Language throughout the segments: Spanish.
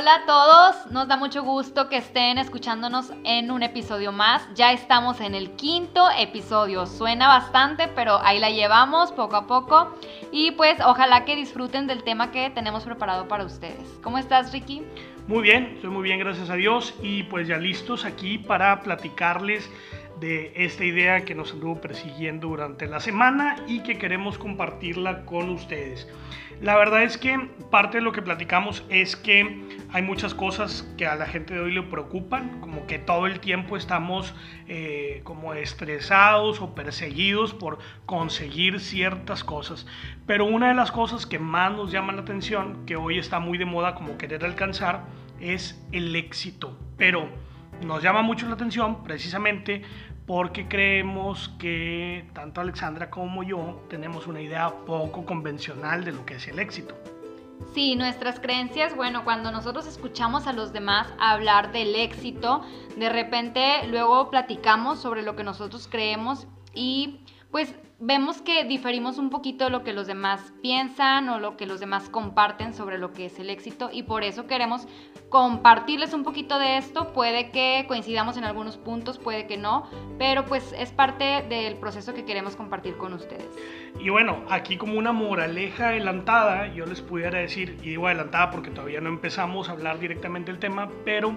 Hola a todos, nos da mucho gusto que estén escuchándonos en un episodio más. Ya estamos en el quinto episodio. Suena bastante, pero ahí la llevamos poco a poco. Y pues ojalá que disfruten del tema que tenemos preparado para ustedes. ¿Cómo estás, Ricky? Muy bien, estoy muy bien, gracias a Dios. Y pues ya listos aquí para platicarles de esta idea que nos anduvo persiguiendo durante la semana y que queremos compartirla con ustedes. La verdad es que parte de lo que platicamos es que hay muchas cosas que a la gente de hoy le preocupan, como que todo el tiempo estamos eh, como estresados o perseguidos por conseguir ciertas cosas. Pero una de las cosas que más nos llama la atención, que hoy está muy de moda como querer alcanzar, es el éxito. Pero nos llama mucho la atención precisamente porque creemos que tanto Alexandra como yo tenemos una idea poco convencional de lo que es el éxito. Sí, nuestras creencias, bueno, cuando nosotros escuchamos a los demás hablar del éxito, de repente luego platicamos sobre lo que nosotros creemos y pues vemos que diferimos un poquito de lo que los demás piensan o lo que los demás comparten sobre lo que es el éxito y por eso queremos compartirles un poquito de esto. Puede que coincidamos en algunos puntos, puede que no, pero pues es parte del proceso que queremos compartir con ustedes. Y bueno, aquí como una moraleja adelantada, yo les pudiera decir, y digo adelantada porque todavía no empezamos a hablar directamente del tema, pero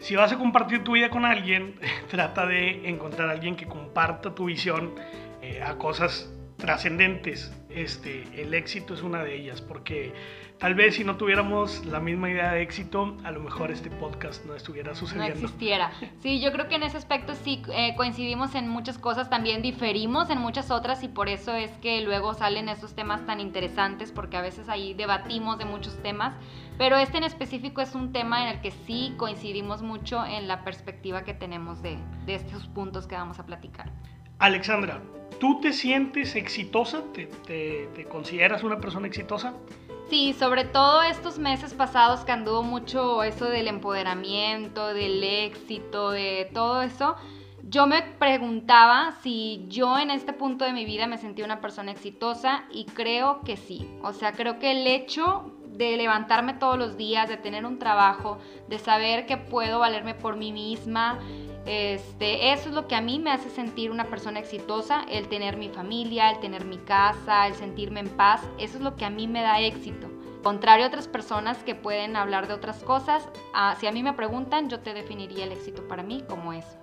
si vas a compartir tu vida con alguien, trata de encontrar a alguien que comparta tu visión eh, a cosas trascendentes. Este, el éxito es una de ellas, porque tal vez si no tuviéramos la misma idea de éxito, a lo mejor este podcast no estuviera sucediendo. No existiera. Sí, yo creo que en ese aspecto sí eh, coincidimos en muchas cosas, también diferimos en muchas otras y por eso es que luego salen esos temas tan interesantes, porque a veces ahí debatimos de muchos temas, pero este en específico es un tema en el que sí coincidimos mucho en la perspectiva que tenemos de, de estos puntos que vamos a platicar. Alexandra, ¿tú te sientes exitosa? ¿Te, consideras una persona exitosa? Sí, sobre todo estos meses pasados que anduvo mucho eso del empoderamiento, del éxito, de todo eso. Yo me preguntaba si yo en este punto de mi vida me sentía una persona exitosa y creo que sí. O sea, creo que el hecho de levantarme todos los días, de tener un trabajo, de saber que puedo valerme por mí misma, este, eso es lo que a mí me hace sentir una persona exitosa, el tener mi familia, el tener mi casa, el sentirme en paz, eso es lo que a mí me da éxito. Contrario a otras personas que pueden hablar de otras cosas, ah, si a mí me preguntan, yo te definiría el éxito para mí como eso.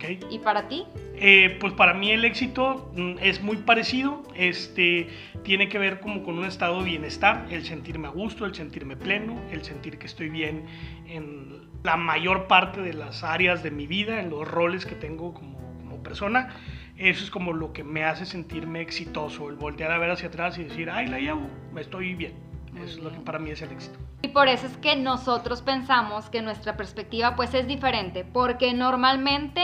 Okay. ¿Y para ti? Eh, pues para mí el éxito mm, es muy parecido, este, tiene que ver como con un estado de bienestar, el sentirme a gusto, el sentirme pleno, el sentir que estoy bien en la mayor parte de las áreas de mi vida, en los roles que tengo como, como persona. Eso es como lo que me hace sentirme exitoso, el voltear a ver hacia atrás y decir, ay, la llevo, me estoy bien. Eso es lo que para mí es el éxito. Y por eso es que nosotros pensamos que nuestra perspectiva pues es diferente, porque normalmente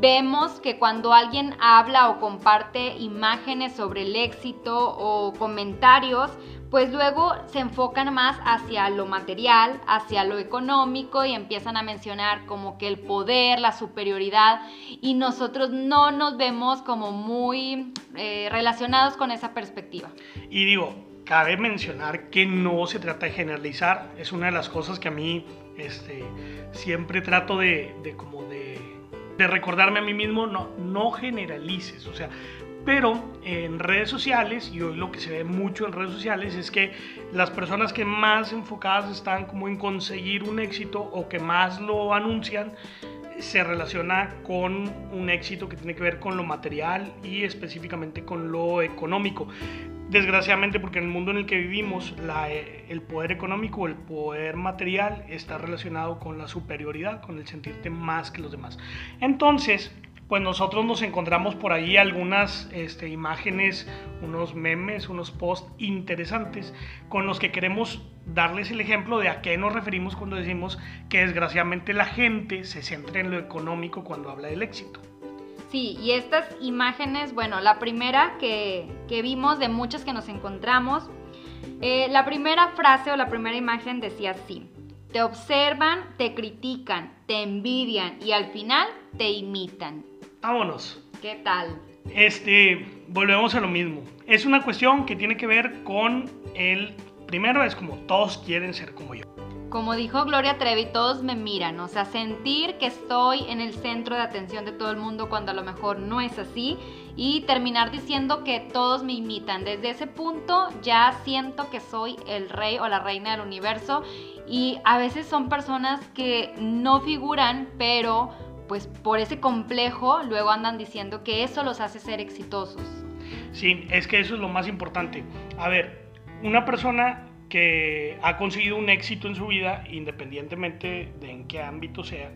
vemos que cuando alguien habla o comparte imágenes sobre el éxito o comentarios, pues luego se enfocan más hacia lo material, hacia lo económico y empiezan a mencionar como que el poder, la superioridad y nosotros no nos vemos como muy eh, relacionados con esa perspectiva. Y digo, cabe mencionar que no se trata de generalizar, es una de las cosas que a mí este, siempre trato de, de como de, de, recordarme a mí mismo, no, no generalices, o sea, pero en redes sociales, y hoy lo que se ve mucho en redes sociales es que las personas que más enfocadas están como en conseguir un éxito o que más lo anuncian, se relaciona con un éxito que tiene que ver con lo material y específicamente con lo económico desgraciadamente porque en el mundo en el que vivimos eh, el poder económico, el poder material está relacionado con la superioridad, con el sentirte más que los demás. Entonces, pues nosotros nos encontramos por ahí algunas este, imágenes, unos memes, unos posts interesantes con los que queremos darles el ejemplo de a qué nos referimos cuando decimos que desgraciadamente la gente se centra en lo económico cuando habla del éxito. Sí, y estas imágenes, bueno, la primera que, vimos de muchas que nos encontramos, eh, la primera frase o la primera imagen decía así, te observan, te critican, te envidian y al final te imitan. Vámonos. ¿Qué tal? Este, volvemos a lo mismo. Es una cuestión que tiene que ver con el, primero es como todos quieren ser como yo Como dijo Gloria Trevi, todos me miran, o sea, sentir que estoy en el centro de atención de todo el mundo cuando a lo mejor no es así y terminar diciendo que todos me imitan. Desde ese punto ya siento que soy el rey o la reina del universo y a veces son personas que no figuran, pero pues por ese complejo luego andan diciendo que eso los hace ser exitosos. Sí, es que eso es lo más importante. A ver, una persona que ha conseguido un éxito en su vida, independientemente de en qué ámbito sea,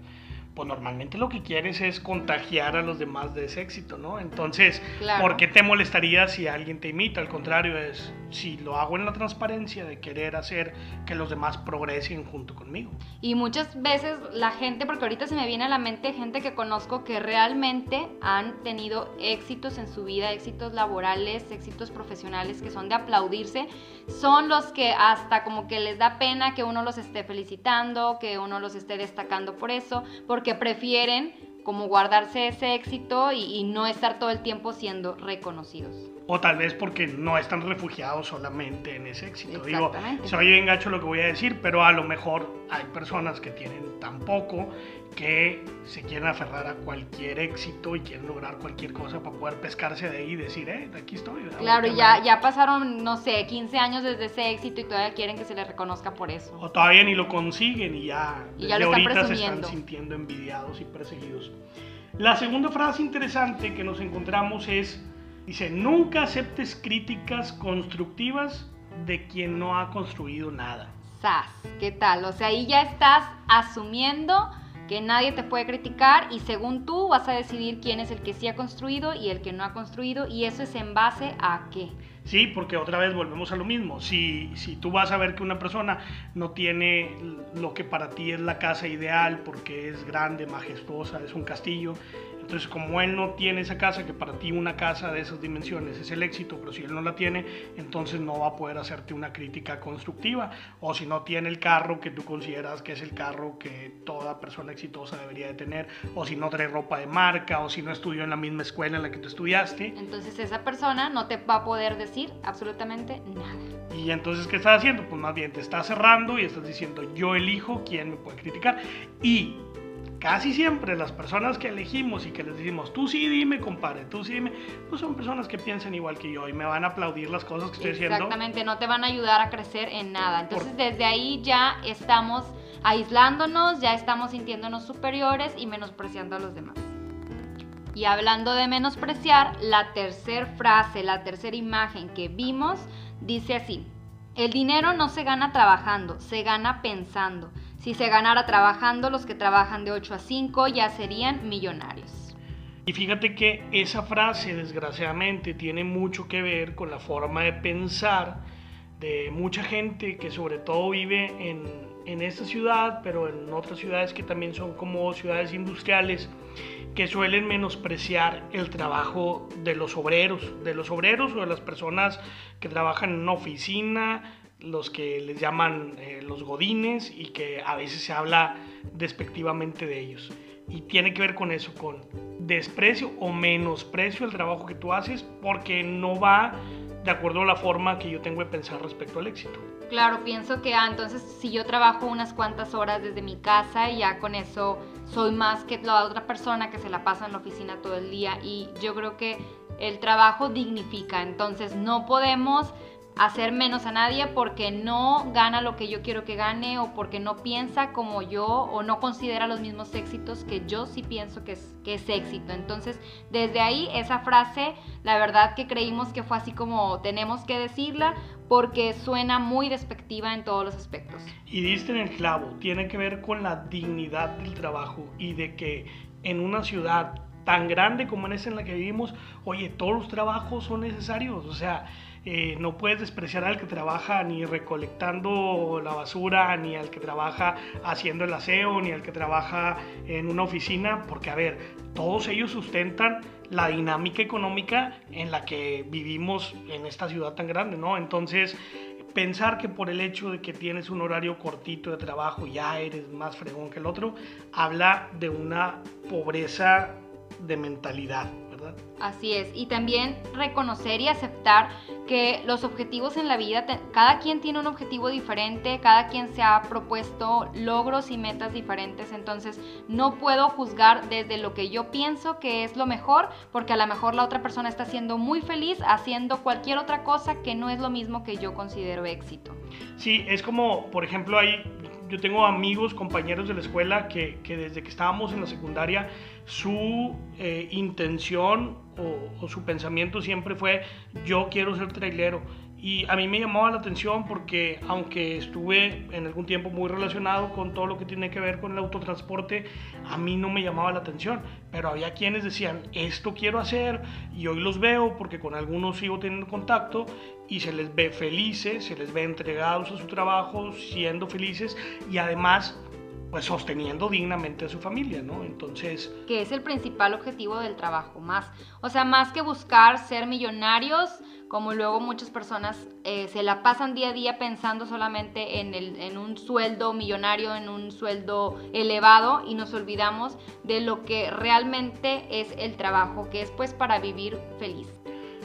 pues normalmente lo que quieres es contagiar a los demás de ese éxito, ¿no? Entonces, ¿por qué te molestaría si alguien te imita? Al contrario, es si lo hago en la transparencia de querer hacer que los demás progresen junto conmigo. Y muchas veces la gente, porque ahorita se me viene a la mente gente que conozco que realmente han tenido éxitos en su vida, éxitos laborales, éxitos profesionales que son de aplaudirse, son los que hasta como que les da pena que uno los esté felicitando, que uno los esté destacando por eso, porque que prefieren como guardarse ese éxito y, no estar todo el tiempo siendo reconocidos. O tal vez porque no están refugiados solamente en ese éxito. Digo, se oye bien gacho lo que voy a decir, pero a lo mejor hay personas que tienen tan poco que se quieren aferrar a cualquier éxito y quieren lograr cualquier cosa para poder pescarse de ahí y decir, eh, aquí estoy. Claro, ya, ya pasaron, no sé, 15 años desde ese éxito y todavía quieren que se les reconozca por eso. O todavía ni lo consiguen y ya, y ya ahorita se están sintiendo envidiados y perseguidos. La segunda frase interesante que nos encontramos es, dice, nunca aceptes críticas constructivas de quien no ha construido nada. Sas, ¿qué tal? O sea, ahí ya estás asumiendo que nadie te puede criticar y según tú vas a decidir quién es el que sí ha construido y el que no ha construido y eso es en base a qué. Sí, porque otra vez volvemos a lo mismo. Si, si tú vas a ver que una persona no tiene lo que para ti es la casa ideal porque es grande, majestuosa, es un castillo, entonces, como él no tiene esa casa, que para ti una casa de esas dimensiones es el éxito, pero si él no la tiene, entonces no va a poder hacerte una crítica constructiva. O si no tiene el carro que tú consideras que es el carro que toda persona exitosa debería de tener, o si no trae ropa de marca, o si no estudió en la misma escuela en la que tú estudiaste. Entonces esa persona no te va a poder decir absolutamente nada. Y entonces, ¿qué estás haciendo? Pues más bien te estás cerrando y estás diciendo, yo elijo quién me puede criticar. Y casi siempre las personas que elegimos y que les decimos, tú sí dime, compadre, tú sí dime, pues son personas que piensan igual que yo y me van a aplaudir las cosas que estoy haciendo. Exactamente, no te van a ayudar a crecer en nada. Entonces desde ahí ya estamos aislándonos, ya estamos sintiéndonos superiores y menospreciando a los demás. Y hablando de menospreciar, la tercera frase, la tercera imagen que vimos dice así, el dinero no se gana trabajando, se gana pensando. Si se ganara trabajando, los que trabajan de 8 a 5 ya serían millonarios. Y fíjate que esa frase, desgraciadamente, tiene mucho que ver con la forma de pensar de mucha gente que sobre todo vive en, en esta ciudad, pero en otras ciudades que también son como ciudades industriales, que suelen menospreciar el trabajo de los obreros, de los obreros o de las personas que trabajan en una oficina, los que les llaman eh, los godines y que a veces se habla despectivamente de ellos. Y tiene que ver con eso, con desprecio o menosprecio el trabajo que tú haces porque no va de acuerdo a la forma que yo tengo de pensar respecto al éxito. Claro, pienso que ah, entonces si yo trabajo unas cuantas horas desde mi casa y ya con eso soy más que la otra persona que se la pasa en la oficina todo el día y yo creo que el trabajo dignifica, entonces no podemos hacer menos a nadie porque no gana lo que yo quiero que gane o porque no piensa como yo o no considera los mismos éxitos que yo sí pienso que es, que es éxito. Entonces, desde ahí esa frase, la verdad que creímos que fue así como tenemos que decirla porque suena muy despectiva en todos los aspectos. Y diste en el clavo, tiene que ver con la dignidad del trabajo y de que en una ciudad tan grande como en esa en la que vivimos, oye, todos los trabajos son necesarios, o sea, eh, no puedes despreciar al que trabaja ni recolectando la basura, ni al que trabaja haciendo el aseo, ni al que trabaja en una oficina, porque a ver, todos ellos sustentan la dinámica económica en la que vivimos en esta ciudad tan grande, ¿no? Entonces, pensar que por el hecho de que tienes un horario cortito de trabajo ya eres más fregón que el otro, habla de una pobreza de mentalidad, ¿verdad? Así es, y también reconocer y aceptar que los objetivos en la vida, cada quien tiene un objetivo diferente, cada quien se ha propuesto logros y metas diferentes, entonces no puedo juzgar desde lo que yo pienso que es lo mejor, porque a lo mejor la otra persona está siendo muy feliz haciendo cualquier otra cosa que no es lo mismo que yo considero éxito. Sí, es como, por ejemplo, hay, yo tengo amigos, compañeros de la escuela que, que desde que estábamos en la secundaria, su eh, intención o, o, su pensamiento siempre fue yo quiero ser trailero y a mí me llamaba la atención porque aunque estuve en algún tiempo muy relacionado con todo lo que tiene que ver con el autotransporte, a mí no me llamaba la atención. Pero había quienes decían, esto quiero hacer y hoy los veo porque con algunos sigo teniendo contacto y se les ve felices, se les ve entregados a su trabajo, siendo felices y además pues sosteniendo dignamente a su familia, ¿no? Entonces... Que es el principal objetivo del trabajo, más, o sea, más que buscar ser millonarios, como luego muchas personas eh, se la pasan día a día pensando solamente en, el, en un sueldo millonario, en un sueldo elevado y nos olvidamos de lo que realmente es el trabajo, que es pues para vivir feliz.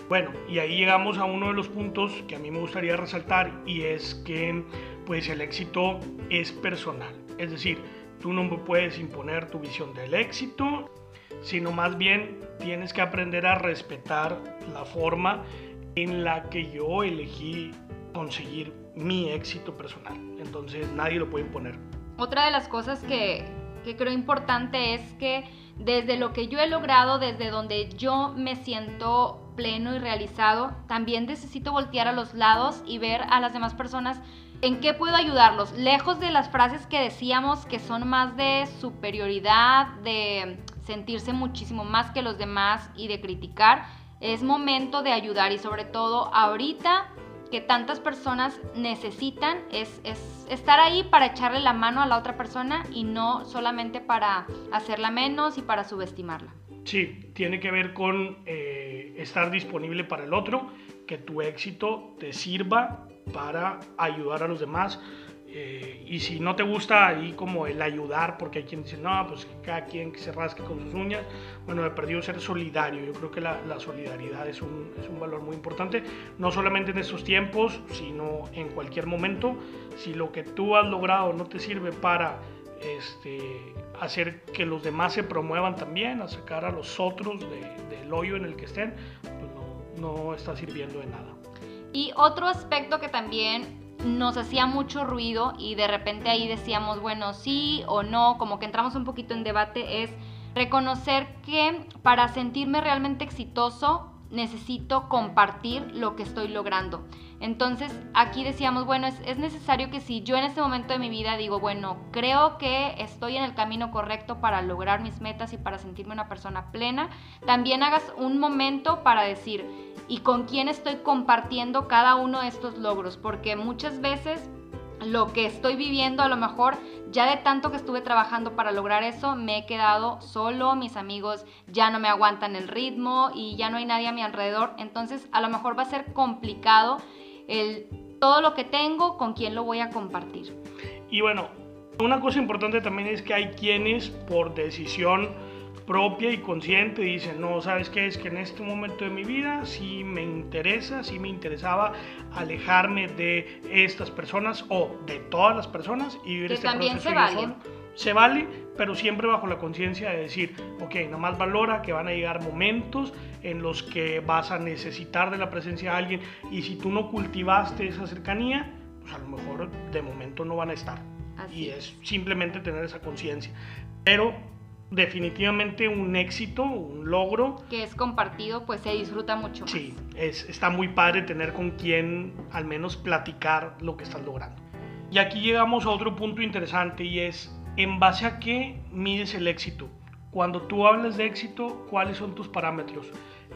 Bueno, y ahí llegamos a uno de los puntos que a mí me gustaría resaltar y es que pues el éxito es personal. Es decir, tú no puedes imponer tu visión del éxito, sino más bien tienes que aprender a respetar la forma en la que yo elegí conseguir mi éxito personal. Entonces nadie lo puede imponer. Otra de las cosas que, que creo importante es que desde lo que yo he logrado, desde donde yo me siento pleno y realizado, también necesito voltear a los lados y ver a las demás personas en qué puedo ayudarlos. Lejos de las frases que decíamos que son más de superioridad, de sentirse muchísimo más que los demás y de criticar, es momento de ayudar y sobre todo ahorita que tantas personas necesitan es, estar ahí para echarle la mano a la otra persona y no solamente para hacerla menos y para subestimarla. Sí, tiene que ver con eh, estar disponible para el otro, que tu éxito te sirva para ayudar a los demás eh, y si no te gusta ahí como el ayudar, porque hay quien dice, no, pues cada quien que se rasque con sus uñas, bueno, he perdido ser solidario. Yo creo que la, solidaridad es un, es un, valor muy importante, no solamente en estos tiempos, sino en cualquier momento. Si lo que tú has logrado no te sirve para este, hacer que los demás se promuevan también, a sacar a los otros del hoyo en el que estén, pues no, no está sirviendo de nada. Y otro aspecto que también nos hacía mucho ruido y de repente ahí decíamos, bueno, sí o no, como que entramos un poquito en debate, es reconocer que para sentirme realmente exitoso necesito compartir lo que estoy logrando. Entonces aquí decíamos, bueno, es, es, necesario que si yo en este momento de mi vida digo, bueno, creo que estoy en el camino correcto para lograr mis metas y para sentirme una persona plena, también hagas un momento para decir, ¿y con quién estoy compartiendo cada uno de estos logros? Porque muchas veces lo que estoy viviendo a lo mejor ya de tanto que estuve trabajando para lograr eso me he quedado solo, mis amigos ya no me aguantan el ritmo y ya no hay nadie a mi alrededor, entonces a lo mejor va a ser complicado el todo lo que tengo con quién lo voy a compartir. Y bueno, una cosa importante también es que hay quienes por decisión propia y consciente dicen, no, ¿sabes qué? Es que en este momento de mi vida sí me interesa, sí me interesaba alejarme de estas personas o de todas las personas y vivir este también se vale. Se vale, pero siempre bajo la conciencia de decir, ok, nomás valora que van a llegar momentos en los que vas a necesitar de la presencia de alguien y si tú no cultivaste esa cercanía, pues a lo mejor de momento no van a estar. y es simplemente tener esa conciencia. Pero definitivamente un éxito, un logro. Que es compartido, pues se disfruta mucho. Sí, es, está muy padre tener con quien al menos platicar lo que estás logrando. Y aquí llegamos a otro punto interesante y es, ¿en base a qué mides el éxito? Cuando tú hablas de éxito, ¿cuáles son tus parámetros?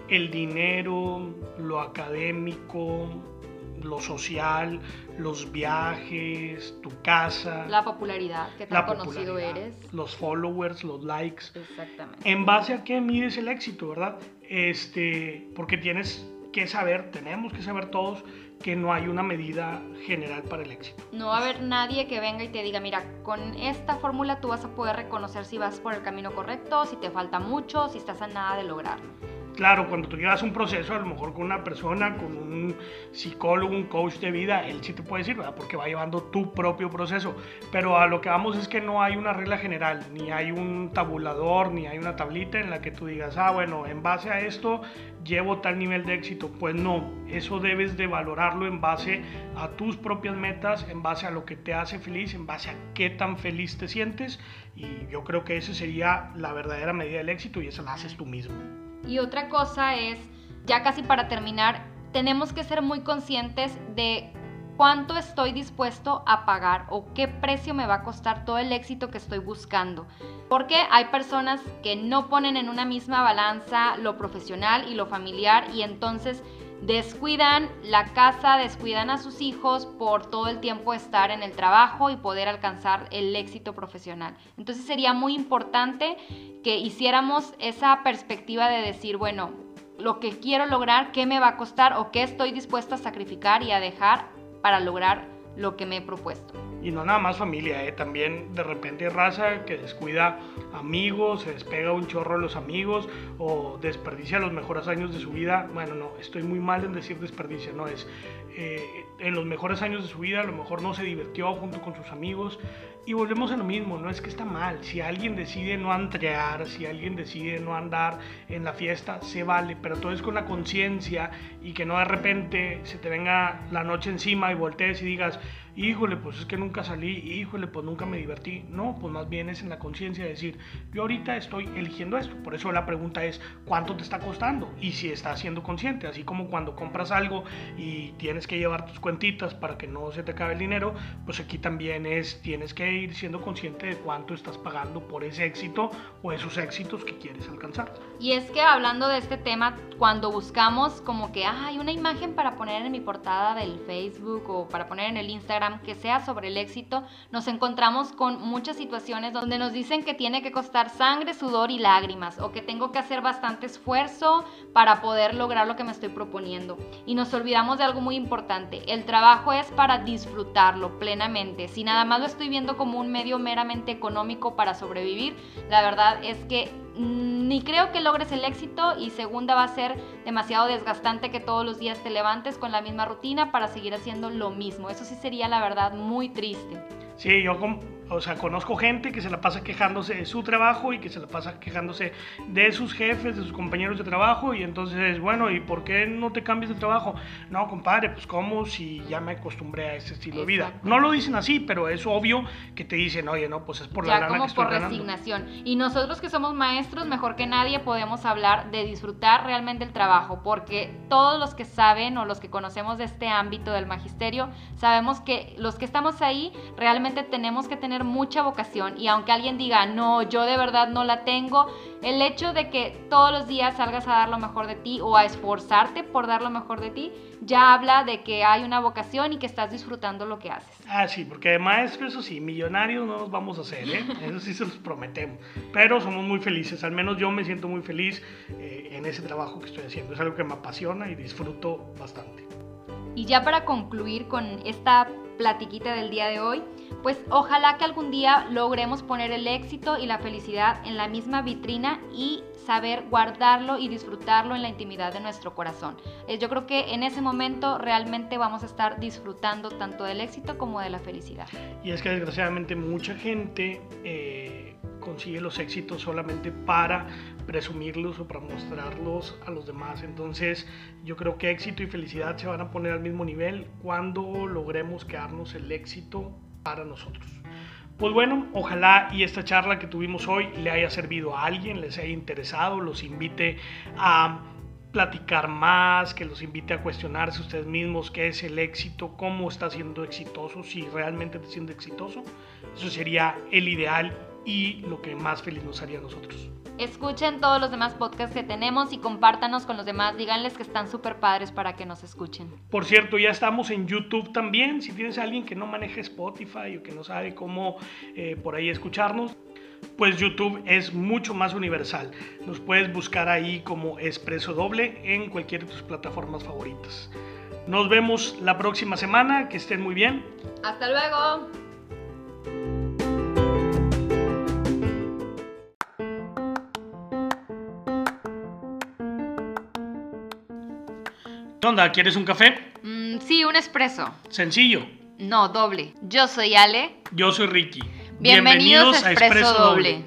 El dinero, lo académico, lo social, los viajes, tu casa. La popularidad, que tan conocido eres. Los followers, los likes. Exactamente. En base a qué mides el éxito, ¿verdad? Este, porque tienes que saber, tenemos que saber todos que no hay una medida general para el éxito. No va a haber nadie que venga y te diga, mira, con esta fórmula tú vas a poder reconocer si vas por el camino correcto, si te falta mucho, si estás a nada de lograrlo. Claro, cuando tú llevas un proceso, a lo mejor con una persona, con un psicólogo, un coach de vida, él sí te puede decir, ¿verdad? Porque va llevando tu propio proceso. Pero a lo que vamos es que no hay una regla general, ni hay un tabulador, ni hay una tablita en la que tú digas, ah, bueno, en base a esto llevo tal nivel de éxito. Pues no, eso debes de valorarlo en base a tus propias metas, en base a lo que te hace feliz, en base a qué tan feliz te sientes. Y yo creo que esa sería la verdadera medida del éxito y esa la haces tú mismo. Y otra cosa es, ya casi para terminar, tenemos que ser muy conscientes de cuánto estoy dispuesto a pagar o qué precio me va a costar todo el éxito que estoy buscando. Porque hay personas que no ponen en una misma balanza lo profesional y lo familiar y entonces descuidan la casa, descuidan a sus hijos por todo el tiempo estar en el trabajo y poder alcanzar el éxito profesional. Entonces sería muy importante que hiciéramos esa perspectiva de decir, bueno, lo que quiero lograr, qué me va a costar o qué estoy dispuesta a sacrificar y a dejar para lograr lo que me he propuesto. Y no nada más familia, ¿eh? también de repente raza que descuida amigos, se despega un chorro de los amigos o desperdicia los mejores años de su vida. Bueno, no, estoy muy mal en decir desperdicia, no es. Eh, en los mejores años de su vida a lo mejor no se divirtió junto con sus amigos, y volvemos a lo mismo, no es que está mal. Si alguien decide no entrear, si alguien decide no andar en la fiesta, se vale, pero todo es con la conciencia y que no de repente se te venga la noche encima y voltees y digas, híjole, pues es que nunca salí, híjole, pues nunca me divertí. No, pues más bien es en la conciencia de decir, yo ahorita estoy eligiendo esto. Por eso la pregunta es, ¿cuánto te está costando? Y si estás siendo consciente, así como cuando compras algo y tienes que llevar tus cuentitas para que no se te acabe el dinero, pues aquí también es, tienes que ir siendo consciente de cuánto estás pagando por ese éxito o esos éxitos que quieres alcanzar. Y es que hablando de este tema, cuando buscamos como que hay una imagen para poner en mi portada del Facebook o para poner en el Instagram que sea sobre el éxito, nos encontramos con muchas situaciones donde nos dicen que tiene que costar sangre, sudor y lágrimas o que tengo que hacer bastante esfuerzo para poder lograr lo que me estoy proponiendo. Y nos olvidamos de algo muy importante, el trabajo es para disfrutarlo plenamente. Si nada más lo estoy viendo como un medio meramente económico para sobrevivir, la verdad es que ni creo que logres el éxito y segunda va a ser demasiado desgastante que todos los días te levantes con la misma rutina para seguir haciendo lo mismo. Eso sí sería la verdad muy triste. Sí, yo o sea, conozco gente que se la pasa quejándose de su trabajo y que se la pasa quejándose de sus jefes, de sus compañeros de trabajo y entonces, bueno, ¿y por qué no te cambias de trabajo? No, compadre, pues cómo si ya me acostumbré a ese estilo de vida. No lo dicen así, pero es obvio que te dicen, oye, no, pues es por la lana que estoy por resignación. Y nosotros que somos maestros, mejor que nadie podemos hablar de disfrutar realmente el trabajo, porque todos los que saben o los que conocemos de este ámbito del magisterio, sabemos que los que estamos ahí realmente tenemos que tener mucha vocación y aunque alguien diga, no, yo de verdad no la tengo, el hecho de que todos los días salgas a dar lo mejor de ti o a esforzarte por dar lo mejor de ti, ya habla de que hay una vocación y que estás disfrutando lo que haces. Ah, sí, porque de maestro, eso sí, millonarios no nos vamos a hacer, ¿eh? eso sí se los prometemos. Pero somos muy felices, al menos yo me siento muy feliz eh, en ese trabajo que estoy haciendo. Es algo que me apasiona y disfruto bastante. Y ya para concluir con esta platiquita del día de hoy, pues ojalá que algún día logremos poner el éxito y la felicidad en la misma vitrina y saber guardarlo y disfrutarlo en la intimidad de nuestro corazón. Eh, yo creo que en ese momento realmente vamos a estar disfrutando tanto del éxito como de la felicidad. Y es que desgraciadamente mucha gente eh, consigue los éxitos solamente para presumirlos o para mostrarlos a los demás. Entonces yo creo que éxito y felicidad se van a poner al mismo nivel cuando logremos quedarnos el éxito para nosotros. Pues bueno, ojalá y esta charla que tuvimos hoy le haya servido a alguien, les haya interesado, los invite a platicar más, que los invite a cuestionarse ustedes mismos qué es el éxito, cómo está siendo exitoso, si realmente está siendo exitoso. Eso sería el ideal y lo que más feliz nos haría a nosotros. Escuchen todos los demás podcasts que tenemos y compártanos con los demás. Díganles que están súper padres para que nos escuchen. Por cierto, ya estamos en YouTube también. Si tienes a alguien que no maneja Spotify o que no sabe cómo eh, por ahí escucharnos, pues YouTube es mucho más universal. Nos puedes buscar ahí como Expreso Doble en cualquier de tus plataformas favoritas. Nos vemos la próxima semana. Que estén muy bien. Hasta luego. ¿Qué onda? ¿Quieres un café? Mm, sí, un espresso. Sencillo. No, doble. Yo soy Ale. Yo soy Ricky. Bienvenidos, a Espresso, doble.